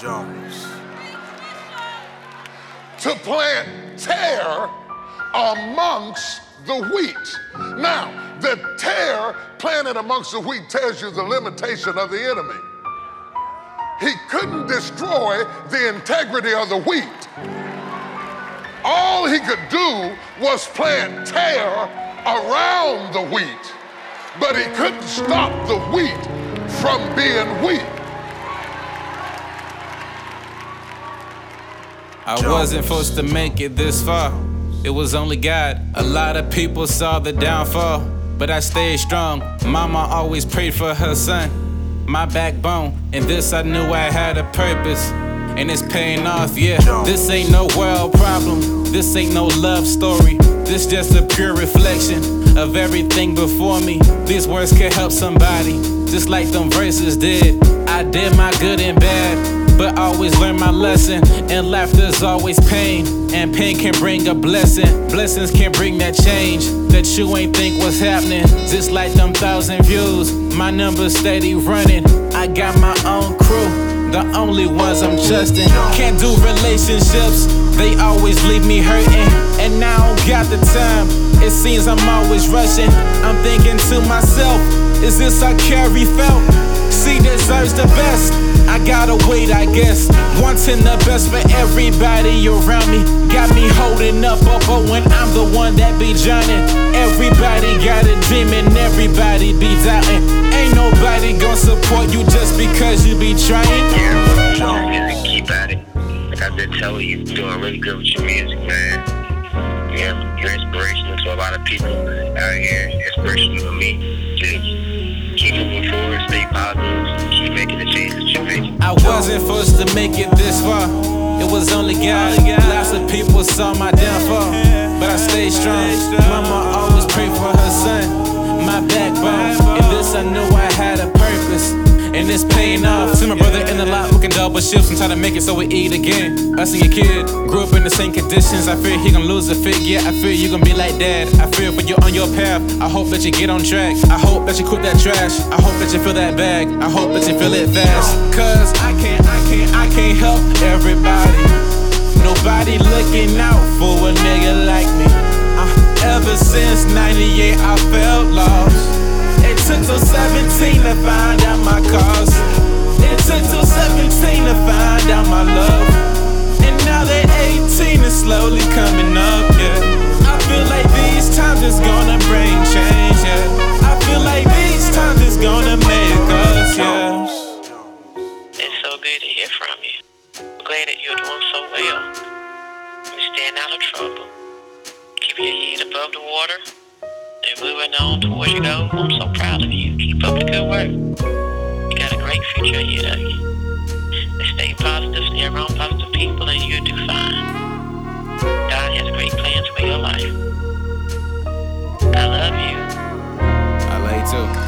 Jones. To plant tare amongst the wheat. Now, the tare planted amongst the wheat tells you the limitation of the enemy. He couldn't destroy the integrity of the wheat. All he could do was plant tare around the wheat, but he couldn't stop the wheat from being wheat. I wasn't supposed to make it this far. It was only God. A lot of people saw the downfall, but I stayed strong. Mama always prayed for her son, my backbone. And this I knew I had a purpose, and it's paying off, yeah. This ain't no world problem, this ain't no love story. This just a pure reflection of everything before me. These words can help somebody, just like them verses did. I did my good and bad always learn my lesson. And laughter's always pain, and pain can bring a blessing. Blessings can bring that change that you ain't think was happening. Just like them thousand views, my numbers steady running. I got my own crew. The only ones I'm trusting. Can't do relationships, they always leave me hurting. And now I don't got the time. It seems I'm always rushing. I'm thinking to myself, is this how Carrie felt? She deserves the best. I gotta wait, I guess. Wanting the best for everybody around me. Got me holding up, up, but when I'm the one that be drowning. Everybody got a dream and everybody be doubting. Ain't nobody gonna support you just because you be trying. Yeah, keep at it. Like I've been telling you, you're doing really good with your music, man. Yeah, you're inspirational to a lot of people out here. Inspirational to me. Keep moving forward, stay positive, keep making the changes you make. I wasn't supposed to make it this far. It was only God. Lots of people saw my downfall, but I stayed strong. Mama always prayed for her son, my backbone. In this, I knew I had a purpose. It's paying off. See my brother in the lot working double shifts and trying to make it so we eat again. Us and your kid grew up in the same conditions. I fear he gonna lose a fit. Yeah, I fear you gonna be like dad. I fear when you're on your path. I hope that you get on track. I hope that you quit that trash. I hope that you feel that bag. I hope that you feel it fast. Cause I can't, I can't, I can't help everybody. Nobody looking out for a nigga like me. Uh, ever since 98, I felt lost. It took till 17 to find love. And now that 18 is slowly coming up, yeah. I feel like these times is gonna bring change, yeah. I feel like these times is gonna make us, yeah. It's so good to hear from you. I'm glad that you're doing so well. You're staying out of trouble. Keep your head above the water and moving on towards goal. I'm so proud of you. Keep up the good work. You got a great future ahead of you you're around positive people, and you do fine. God has great plans for your life. I love you. I love you too.